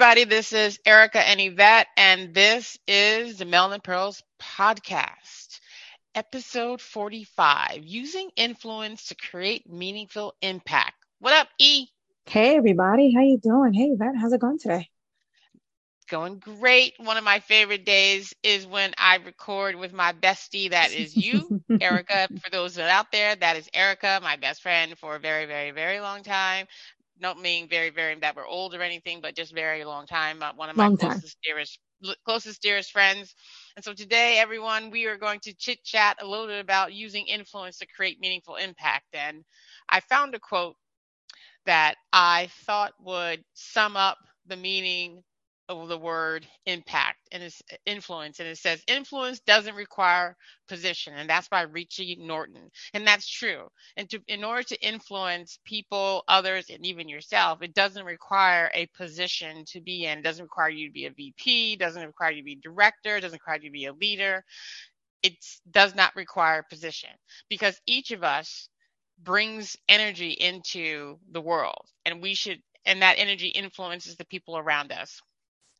everybody. This is Ericka and Yvette, and this is the Melanin Pearls podcast, episode 45 Using Influence to Create Meaningful Impact. What up, E? Hey, everybody. How you doing? Hey, Yvette. How's it going today? Going great. One of my favorite days is when I record with my bestie. That is you, Ericka. For those that are out there, that is Ericka, my best friend for a very, very, very long time not mean very, very that we're old or anything, but just very long time. Uh, one of my long closest, time. dearest, closest, dearest friends. And so today, everyone, we are going to chit chat a little bit about using influence to create meaningful impact. And I found a quote that I thought would sum up the meaning of the word impact and its influence. And it says influence doesn't require position. And that's by Richie Norton. And that's true. And to, in order to influence people, others, and even yourself, it doesn't require a position to be in. It doesn't require you to be a VP, doesn't require you to be director, doesn't require you to be a leader. It does not require position because each of us brings energy into the world and we should and that energy influences the people around us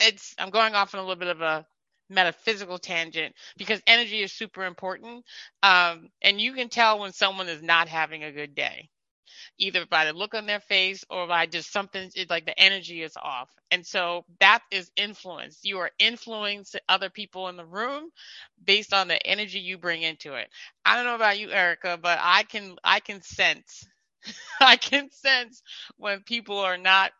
it's I'm going off on a little bit of a metaphysical tangent because energy is super important. Um, and you can tell when someone is not having a good day, either by the look on their face or by just something it, like the energy is off. And so that is influence. You are influencing other people in the room based on the energy you bring into it. I don't know about you, Ericka, but I can I can sense I can sense when people are not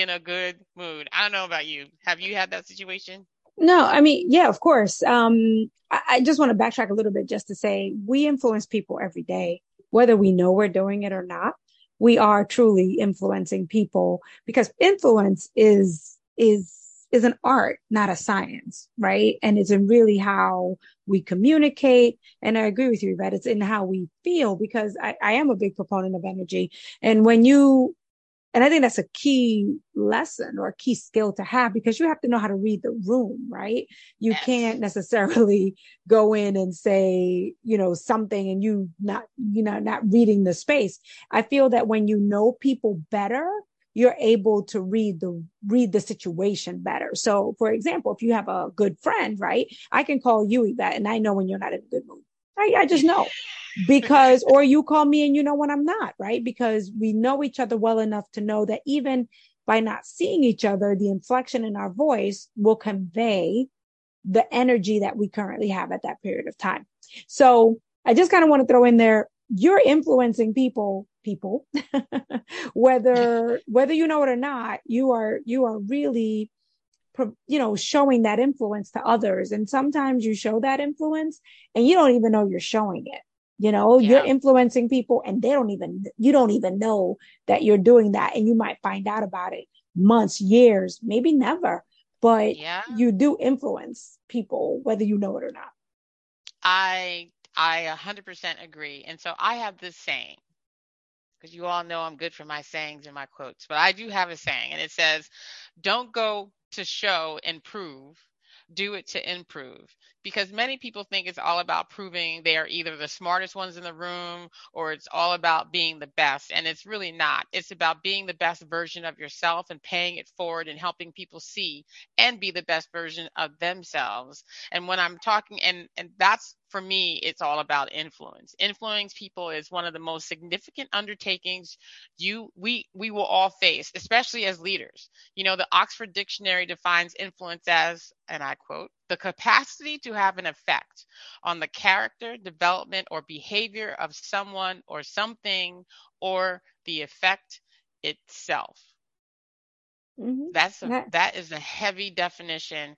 in a good mood. I don't know about you. Have you had that situation? No, I mean, yeah, of course. Um, I, I just want to backtrack a little bit just to say we influence people every day, whether we know we're doing it or not. We are truly influencing people because influence is is is an art, not a science, right? And it's in really how we communicate. And I agree with you that it's in how we feel because I, I am a big proponent of energy. And when you and I think that's a key lesson or a key skill to have because you have to know how to read the room, right? You yes. can't necessarily go in and say, you know, something and you not, you know, not reading the space. I feel that when you know people better, you're able to read the read the situation better. So for example, if you have a good friend, right? I can call you that and I know when you're not in a good mood. I, I just know because, or you call me and you know when I'm not, right? Because we know each other well enough to know that even by not seeing each other, the inflection in our voice will convey the energy that we currently have at that period of time. So I just kind of want to throw in there, you're influencing people, people, whether, whether you know it or not, you are, you are really you know, showing that influence to others. And sometimes you show that influence and you don't even know you're showing it. You know, yeah. you're influencing people and they don't even, you don't even know that you're doing that. And you might find out about it months, years, maybe never, but yeah. you do influence people, whether you know it or not. I, I 100% agree. And so I have this saying, because you all know I'm good for my sayings and my quotes, but I do have a saying, and it says, Don't go to show and prove, do it to improve. Because many people think it's all about proving they are either the smartest ones in the room or it's all about being the best. And it's really not. It's about being the best version of yourself and paying it forward and helping people see and be the best version of themselves. And when I'm talking, and, and that's for me, it's all about influence. Influencing people is one of the most significant undertakings you we we will all face, especially as leaders. You know, the Oxford Dictionary defines influence as, and I quote, the capacity to have an effect on the character, development, or behavior of someone or something, or the effect itself. Mm-hmm. That's a, that is a heavy definition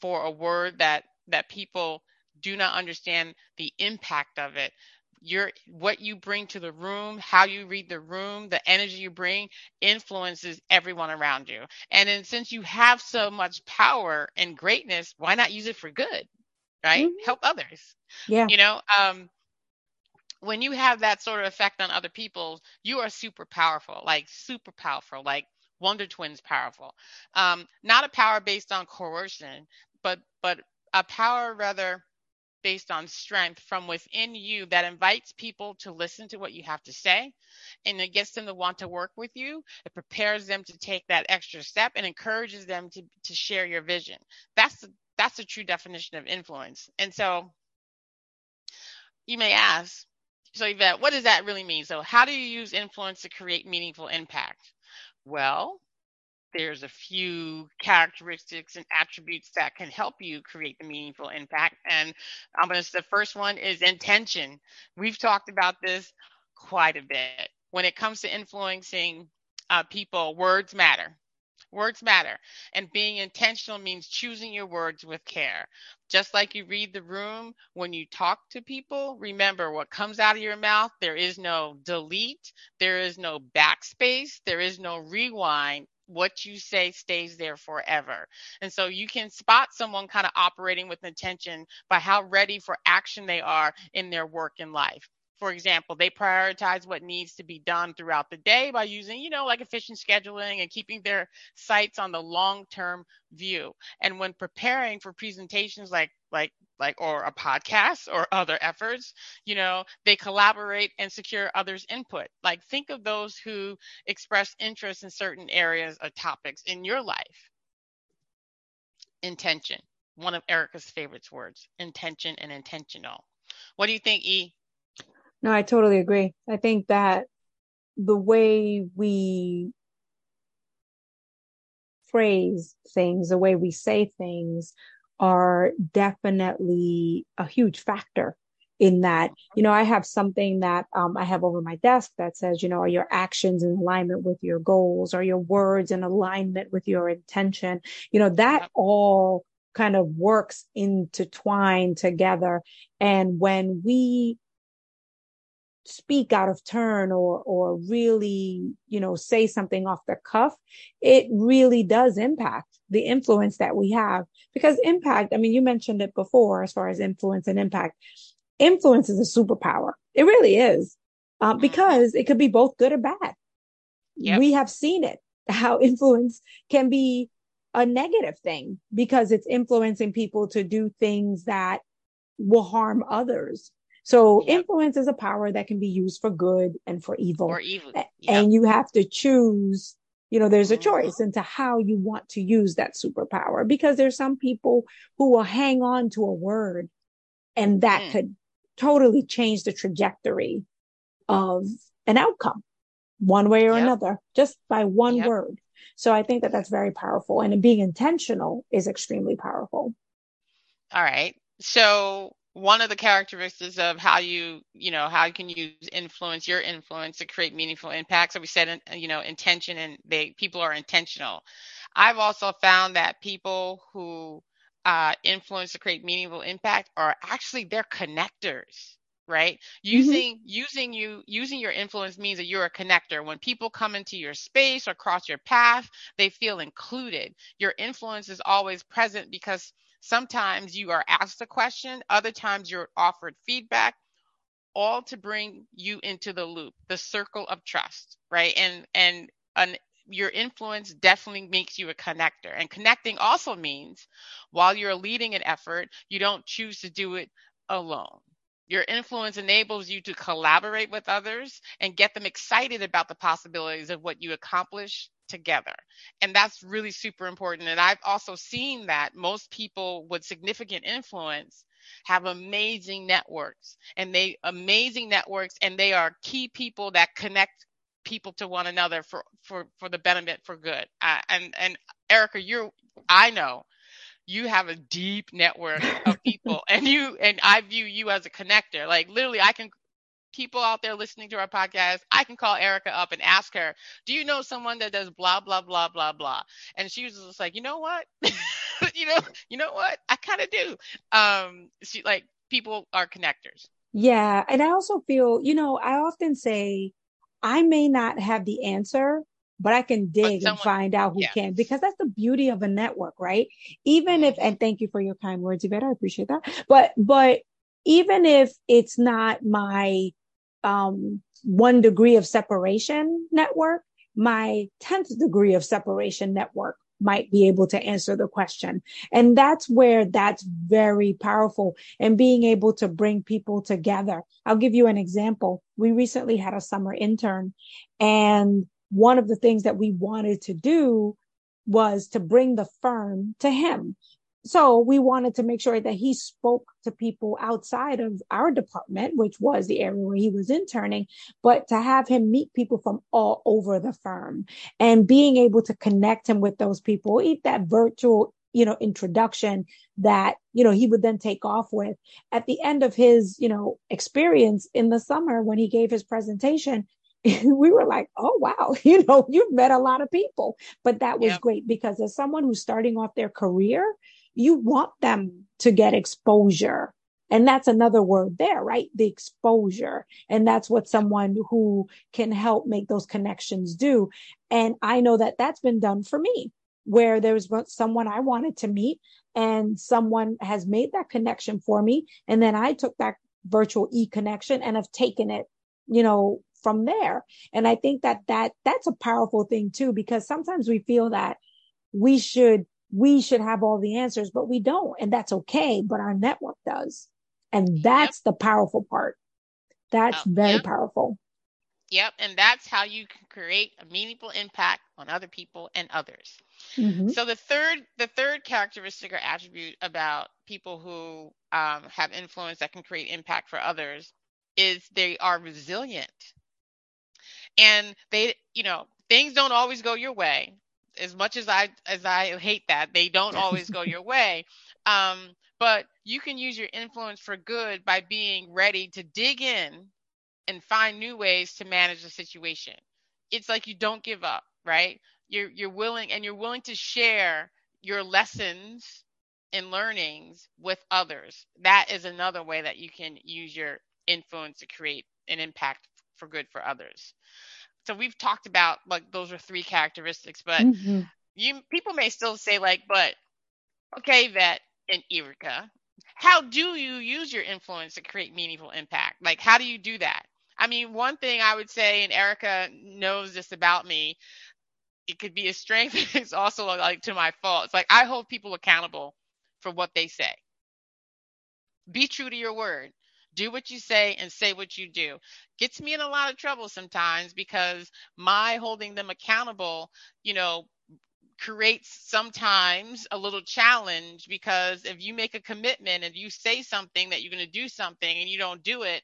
for a word that that people do not understand the impact of it. Your what you bring to the room how you read the room the energy you bring influences everyone around you. And then since you have so much power and greatness why not use it for good right? Mm-hmm. help others. Yeah. You know um when you have that sort of effect on other people you are super powerful like super powerful like wonder twins powerful. Um not a power based on coercion but but a power rather based on strength from within you that invites people to listen to what you have to say and it gets them to want to work with you. It prepares them to take that extra step and encourages them to, to share your vision. That's the, that's the true definition of influence. And so you may ask so yvette what does that really mean? So how do you use influence to create meaningful impact? Well there's a few characteristics and attributes that can help you create the meaningful impact. And I'm going to, say the first one is intention. We've talked about this quite a bit. When it comes to influencing uh, people, words matter. Words matter. And being intentional means choosing your words with care. Just like you read the room, when you talk to people, remember what comes out of your mouth. There is no delete, there is no backspace, there is no rewind what you say stays there forever. And so you can spot someone kind of operating with intention by how ready for action they are in their work and life. For example, they prioritize what needs to be done throughout the day by using, you know, like efficient scheduling and keeping their sights on the long-term view. And when preparing for presentations like like like or a podcast or other efforts you know they collaborate and secure others input. Like think of those who express interest in certain areas or topics in your life. Intention. One of ericka's favorite words intention and intentional. What do you think e no i totally agree. I think that the way we phrase things the way we say things are definitely a huge factor in that. You know i have something that um, i have over my desk that says you know are your actions in alignment with your goals? Are your words in alignment with your intention? You know that all kind of works intertwined together. And when we speak out of turn or or really you know say something off the cuff it really does impact the influence that we have. Because impact i mean you mentioned it before as far as influence and impact. Influence is a superpower. It really is uh, mm-hmm. because it could be both good or bad. Yep. we have seen it how influence can be a negative thing because it's influencing people to do things that will harm others so yep. influence is a power that can be used for good and for evil. Or evil. Yep. And you have to choose, you know, there's a mm-hmm. choice into how you want to use that superpower because there's some people who will hang on to a word and that mm. could totally change the trajectory of an outcome one way or yep. another just by one word. So I think that that's very powerful and being intentional is extremely powerful. All right. So one of the characteristics of how you you know how you can use influence your influence to create meaningful impact so we said you know intention and they people are intentional i've also found that people who uh, influence to create meaningful impact are actually they're connectors right mm-hmm. using mm-hmm. using you using your influence means that you're a connector when people come into your space or cross your path they feel included your influence is always present because Sometimes you are asked a question, other times you're offered feedback, all to bring you into the loop, the circle of trust, right? And and an, your influence definitely makes you a connector. And connecting also means while you're leading an effort, you don't choose to do it alone. Your influence enables you to collaborate with others and get them excited about the possibilities of what you accomplish together. And that's really super important. And I've also seen that most people with significant influence have amazing networks and they amazing networks and they are key people that connect people to one another for for for the benefit for good. Uh, and and Ericka, you're I know you have a deep network of people and you and I view you as a connector. Like literally I can people out there listening to our podcast, I can call Ericka up and ask her, "Do you know someone that does blah blah blah blah blah?" And she was just like, "You know what? you know, you know what? I kind of do." Um, she like people are connectors. Yeah, and I also feel, you know, I often say I may not have the answer, but I can dig someone, and find out who can because that's the beauty of a network, right? Even if, and thank you for your kind words, Yvette, I appreciate that. But, but even if it's not my um, one degree of separation network, my 10th degree of separation network might be able to answer the question. And that's where that's very powerful and being able to bring people together. I'll give you an example. We recently had a summer intern and one of the things that we wanted to do was to bring the firm to him so we wanted to make sure that he spoke to people outside of our department, which was the area where he was interning, but to have him meet people from all over the firm and being able to connect him with those people, eat that virtual you know introduction that you know he would then take off with at the end of his you know experience in the summer when he gave his presentation we were like, oh, wow, you know, you've met a lot of people. But that was great because as someone who's starting off their career, you want them to get exposure. And that's another word there, right? The exposure. And that's what someone who can help make those connections do. And I know that that's been done for me where there was someone I wanted to meet and someone has made that connection for me. And then I took that virtual e connection and have taken it, you know, from there. And I think that that that's a powerful thing too, because sometimes we feel that we should we should have all the answers, but we don't. And that's okay. But our network does. And that's yep. the powerful part. That's oh, very yep. powerful. Yep. And that's how you can create a meaningful impact on other people and others. Mm-hmm. So the third, the third characteristic or attribute about people who um, have influence that can create impact for others is they are resilient. And they, you know, things don't always go your way as much as I as I hate that, they don't always go your way. Um, but you can use your influence for good by being ready to dig in and find new ways to manage the situation. It's like you don't give up, right? You're you're willing and you're willing to share your lessons and learnings with others. That is another way that you can use your influence to create an impact for good for others so we've talked about like those are three characteristics, but mm-hmm. you people may still say like, but okay, Vet and Ericka, how do you use your influence to create meaningful impact? Like, how do you do that? I mean, one thing I would say, and Ericka knows this about me, it could be a strength. it's also like to my fault. It's like I hold people accountable for what they say. Be true to your word do what you say and say what you do. Gets me in a lot of trouble sometimes because my holding them accountable you know creates sometimes a little challenge because if you make a commitment and you say something that you're going to do something and you don't do it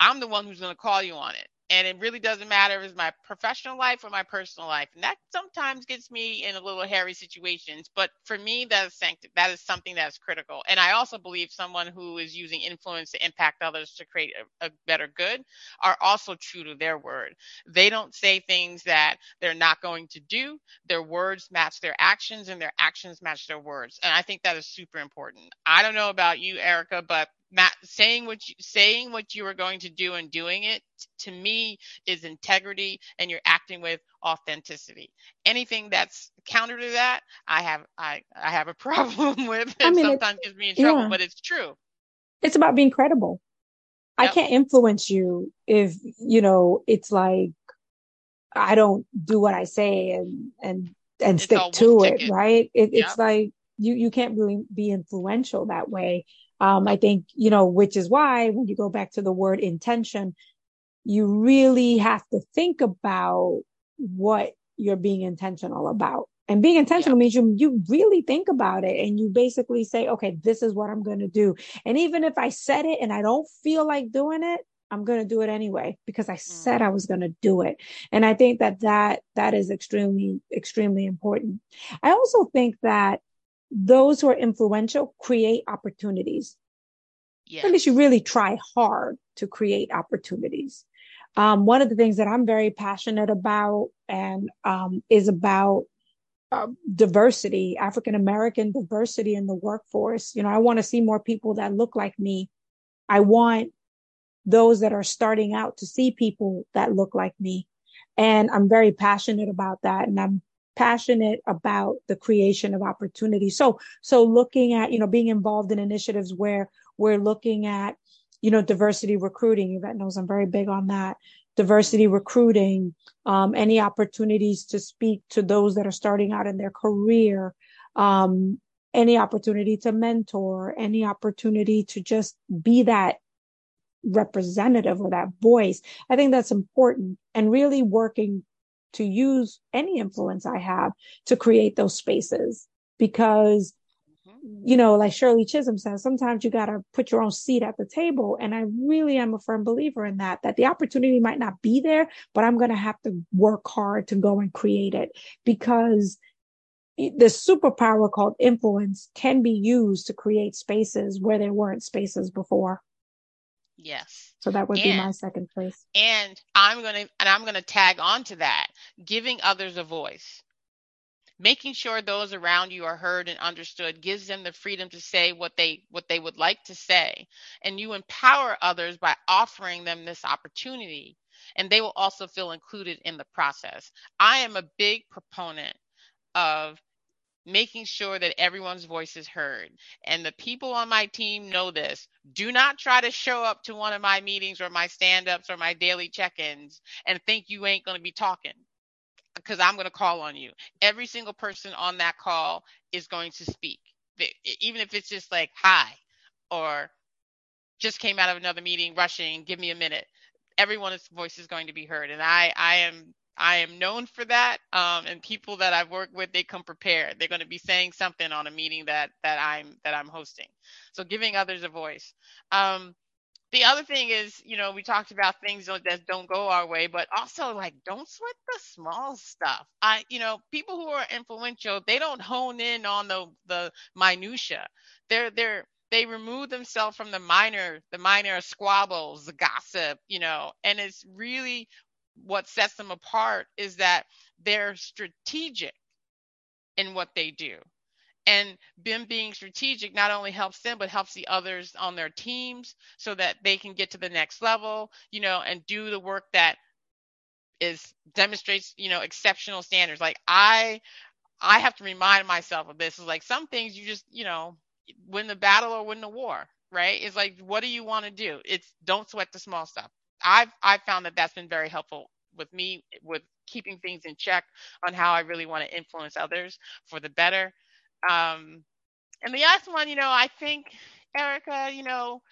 i'm the one who's going to call you on it and it really doesn't matter if it's my professional life or my personal life. And that sometimes gets me in a little hairy situations but for me that is sancti- that is something that's critical. And i also believe someone who is using influence to impact others to create a, a better good are also true to their word. They don't say things that they're not going to do. Their words match their actions and their actions match their words. And i think that is super important. I don't know about you ericka but Matt, saying what you saying what you are going to do and doing it to me is integrity and you're acting with authenticity anything that's counter to that i have i i have a problem with it I mean, sometimes gives me in trouble yeah. but it's true it's about being credible yep. i can't influence you if you know it's like i don't do what i say and and and it's stick to it ticket. right it, yep. it's like you you can't really be influential that way um, I think, you know, which is why when you go back to the word intention, you really have to think about what you're being intentional about. And being intentional yeah. means you, you really think about it and you basically say, okay, this is what I'm going to do. And even if I said it and I don't feel like doing it, I'm going to do it anyway because I mm. said I was going to do it. And I think that that, that is extremely, extremely important. I also think that those who are influential create opportunities. Yes. At least you really try hard to create opportunities. Um, one of the things that I'm very passionate about and um, is about uh, diversity, African American diversity in the workforce. You know, I want to see more people that look like me. I want those that are starting out to see people that look like me. And I'm very passionate about that. And I'm passionate about the creation of opportunity. So, so looking at, you know, being involved in initiatives where we're looking at, you know, diversity recruiting. Yvette knows I'm very big on that. diversity recruiting, um, any opportunities to speak to those that are starting out in their career, um, any opportunity to mentor, any opportunity to just be that representative or that voice. I think that's important and really working to use any influence I have to create those spaces because mm-hmm. you know, like Shirley Chisholm says, sometimes you got to put your own seat at the table. And I really am a firm believer in that, that the opportunity might not be there, but I'm going to have to work hard to go and create it because the superpower called influence can be used to create spaces where there weren't spaces before. Yes. So that would and, be my second place. And I'm going to and I'm going to tag on to that, giving others a voice making sure those around you are heard and understood gives them the freedom to say what they what they would like to say and you empower others by offering them this opportunity and they will also feel included in the process i am a big proponent of making sure that everyone's voice is heard. And the people on my team know this. Do not try to show up to one of my meetings or my stand ups or my daily check ins and think you ain't going to be talking because I'm going to call on you. Every single person on that call is going to speak, even if it's just like, hi, or just came out of another meeting rushing, give me a minute. Everyone's voice is going to be heard. And I, I am I am known for that. Um, and people that I've worked with, they come prepared. They're going to be saying something on a meeting that that I'm that I'm hosting. So giving others a voice. Um, the other thing is, you know, we talked about things that don't go our way, but also like don't sweat the small stuff. I, you know, people who are influential, they don't hone in on the the minutia. They're they're they remove themselves from the minor the minor squabbles, the gossip, you know, and it's really what sets them apart is that they're strategic in what they do. And them being strategic not only helps them but helps the others on their teams so that they can get to the next level you know and do the work that is demonstrates you know exceptional standards. Like i i have to remind myself of this. Is like some things you just you know win the battle or win the war right? It's like what do you want to do? It's don't sweat the small stuff i've i've found that that's been very helpful with me with keeping things in check on how i really want to influence others for the better um, and the last one, you know, I think, Ericka, you know,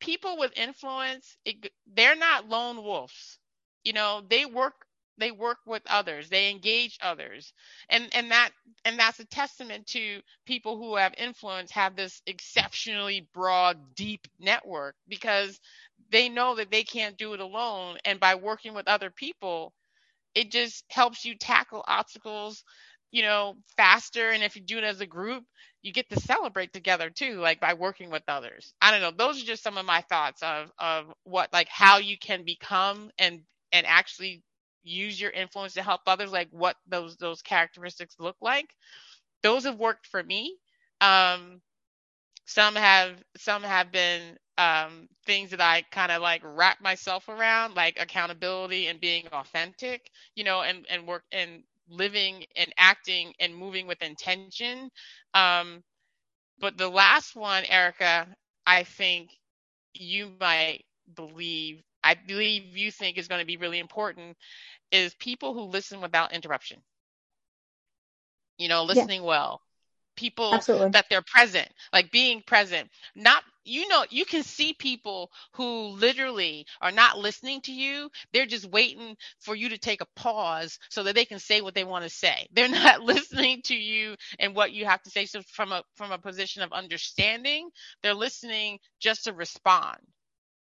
people with influence, it, they're not lone wolves. You know, they work they work with others they engage others and and that and that's a testament to people who have influence have this exceptionally broad deep network because they know that they can't do it alone and by working with other people it just helps you tackle obstacles you know, faster. And if you do it as a group, you get to celebrate together too, like by working with others. I don't know. Those are just some of my thoughts of of what like how you can become and and actually use your influence to help others, like what those those characteristics look like. Those have worked for me. Um, some have some have been um, things that I kind of like wrap myself around, like accountability and being authentic, you know, and and work and living and acting and moving with intention. Um, but the last one, Ericka, I think you might believe, I believe you think is going to be really important, is people who listen without interruption. You know, listening yeah. well, people Absolutely. that they're present, like being present, not you know you can see people who literally are not listening to you. They're just waiting for you to take a pause so that they can say what they want to say. They're not listening to you and what you have to say. So from a from a position of understanding they're listening just to respond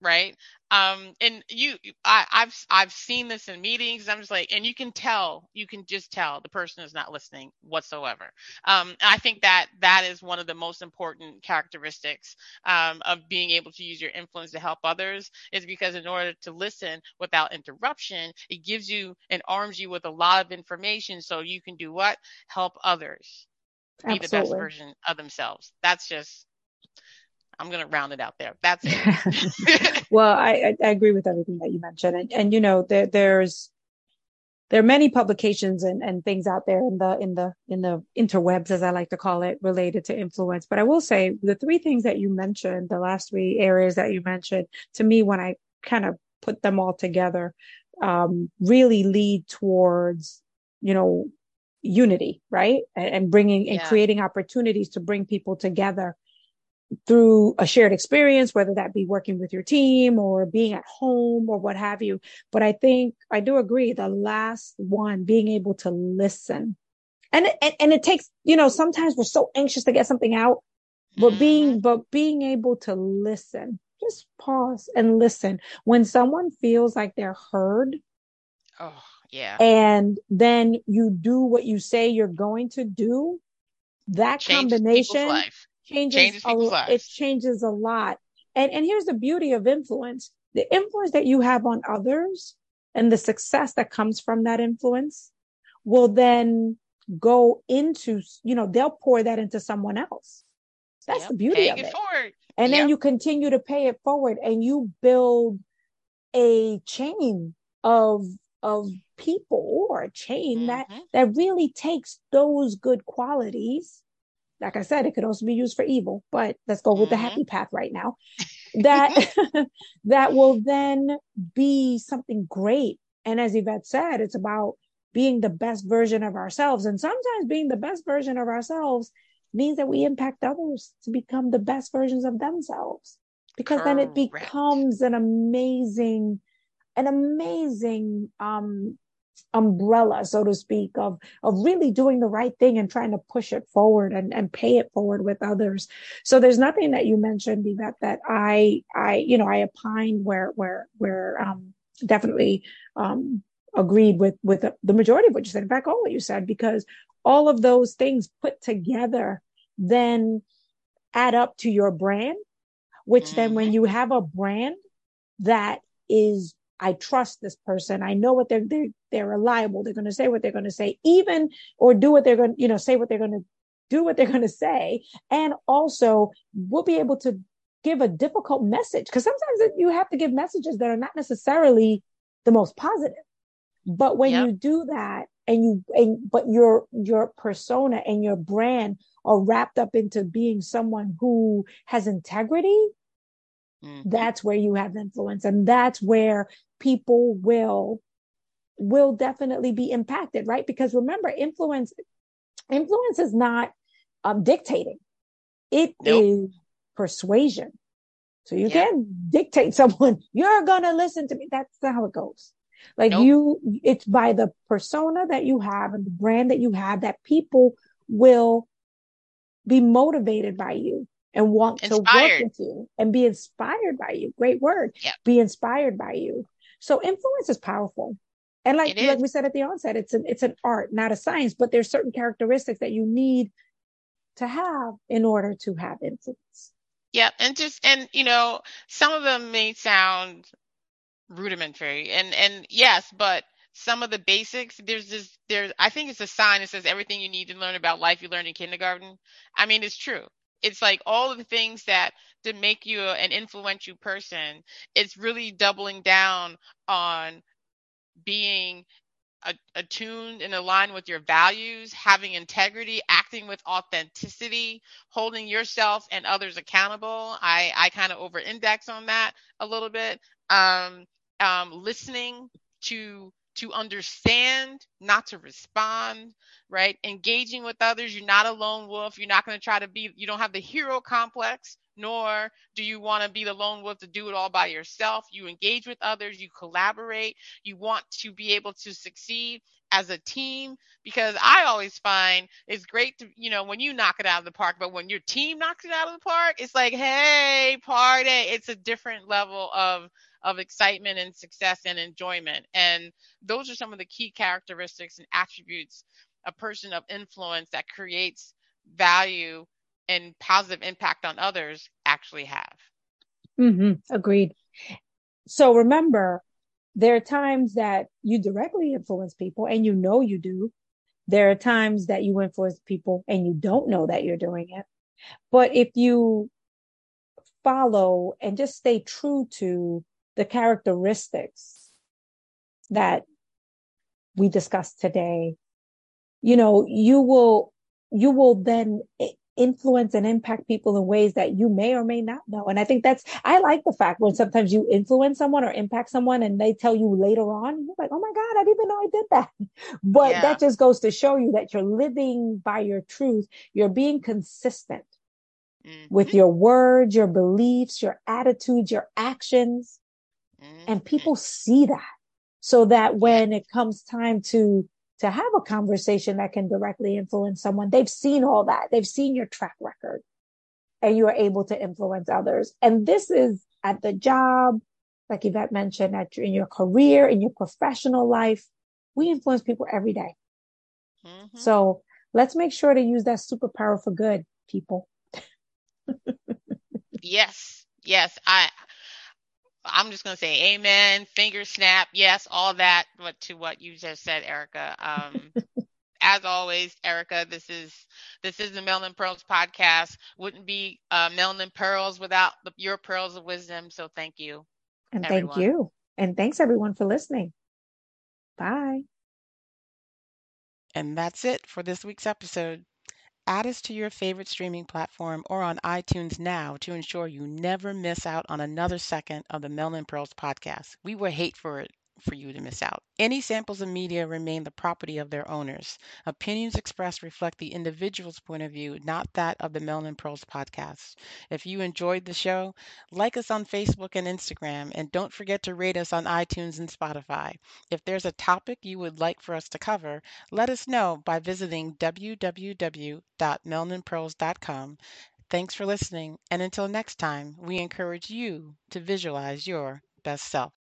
right? Um and you I, i've i've seen this in meetings i'm just like and you can tell you can just tell the person is not listening whatsoever. Um i think that that is one of the most important characteristics um, of being able to use your influence to help others is because in order to listen without interruption it gives you and arms you with a lot of information so you can do what? Help others be Absolutely. the best version of themselves. That's just I'm going to round it out there. That's it. well, I, I agree with everything that you mentioned. And, and you know, there, there's, there are many publications and, and things out there in the, in the, in the interwebs, as I like to call it, related to influence. But I will say the three things that you mentioned, the last three areas that you mentioned to me, when I kind of put them all together, um, really lead towards, you know, unity, right? And, and bringing and Yeah. creating opportunities to bring people together through a shared experience, whether that be working with your team or being at home or what have you. But I think I do agree the last one, being able to listen. And, and, and it takes, you know, sometimes we're so anxious to get something out, but being, Mhm. but being able to listen, just pause and listen. When someone feels like they're heard Oh, yeah. and then you do what you say you're going to do, that combination. Changes, Changes a, it changes a lot. And and here's the beauty of influence. The influence that you have on others and the success that comes from that influence will then go into, you know, they'll pour that into someone else. That's Yep. the beauty Paying of it it. And then Yep. you continue to pay it forward and you build a chain of of people or a chain that Mhm. that really takes those good qualities like i said it could also be used for evil but let's go with the Mhm. happy path right now. That that will then be something great. And as yvette said it's about being the best version of ourselves. And sometimes being the best version of ourselves means that we impact others to become the best versions of themselves. Because then it becomes an amazing an amazing um umbrella so to speak of of really doing the right thing and trying to push it forward and and pay it forward with others so there's nothing that you mentioned Yvette that i i you know i opined where where where um definitely um agreed with with the, majority of what you said in fact all what you said because all of those things put together then add up to your brand which then when Mhm. you have a brand that is I trust this person. I know what they're they're they're reliable. They're going to say what they're going to say, even or do what they're going to, you know say what they're going to do what they're going to say, and also we'll be able to give a difficult message because sometimes you have to give messages that are not necessarily the most positive. But when Yep. you do that and you and but your your persona and your brand are wrapped up into being someone who has integrity, Mhm. that's where you have influence and that's where people will will definitely be impacted right because remember influence influence is not um dictating It is Nope. persuasion so you Yeah. can dictate someone you're gonna listen to me that's not how it goes like Nope. you it's by the persona that you have and the brand that you have that people will be motivated by you and want to work with you and be inspired by you. Great word. Yep. Be inspired by you. So influence is powerful. And like, like we said at the onset, it's an, it's an art, not a science, but there's certain characteristics that you need to have in order to have influence. Yep. And just and you know, some of them may sound rudimentary and and yes, but some of the basics, there's this there's I think it's a sign that says everything you need to learn about life you learn in kindergarten. I mean, it's true. It's like all of the things that to make you an influential person, it's really doubling down on being attuned and aligned with your values, having integrity, acting with authenticity, holding yourself and others accountable. I, I kind of over index on that a little bit. Um, um, listening to to understand, not to respond, right? Engaging with others. You're not a lone wolf. You're not going to try to be, you don't have the hero complex, nor do you want to be the lone wolf to do it all by yourself. You engage with others, you collaborate, you want to be able to succeed as a team because I always find it's great to, you know, when you knock it out of the park, but when your team knocks it out of the park, it's like, hey, party. It's a different level of of excitement and success and enjoyment. And those are some of the key characteristics and attributes a person of influence that creates value and positive impact on others actually have. hmm Agreed. So remember, there are times that you directly influence people and you know you do. There are times that you influence people and you don't know that you're doing it. But if you follow and just stay true to the characteristics that we discussed today, you know, you will, you will then influence and impact people in ways that you may or may not know. And I think that's, I like the fact when sometimes you influence someone or impact someone and they tell you later on, you're like, oh my God, I didn't even know I did that. But yeah. that just goes to show you that you're living by your truth. You're being consistent mm-hmm. with your words, your beliefs, your attitudes, your actions. Mm-hmm. And people see that so that when it comes time to to have a conversation that can directly influence someone. They've seen all that. They've seen your track record and you are able to influence others. And this is at the job, like Yvette mentioned, at in your career, in your professional life. We influence people every day. Mm-hmm. So let's make sure to use that superpower for good, people. yes. Yes. I, I'm just going to say amen, finger snap, yes, all that, but to what you just said, Ericka. Um, as always, Ericka, this is this is the Melanin Pearls podcast. Wouldn't be uh, Melanin Pearls without the, your pearls of wisdom. So thank you. And everyone. thank you. And thanks everyone for listening. Bye. And that's it for this week's episode. Add us to your favorite streaming platform or on iTunes now to ensure you never miss out on another second of the Melanin Pearls podcast. We would hate for it for you to miss out. Any samples of media remain the property of their owners. Opinions expressed reflect the individual's point of view, not that of the Melanin Pearls podcast. If you enjoyed the show, like us on Facebook and Instagram, and don't forget to rate us on iTunes and Spotify. If there's a topic you would like for us to cover, let us know by visiting www.melaninpearls.com. Thanks for listening, and until next time, we encourage you to visualize your best self.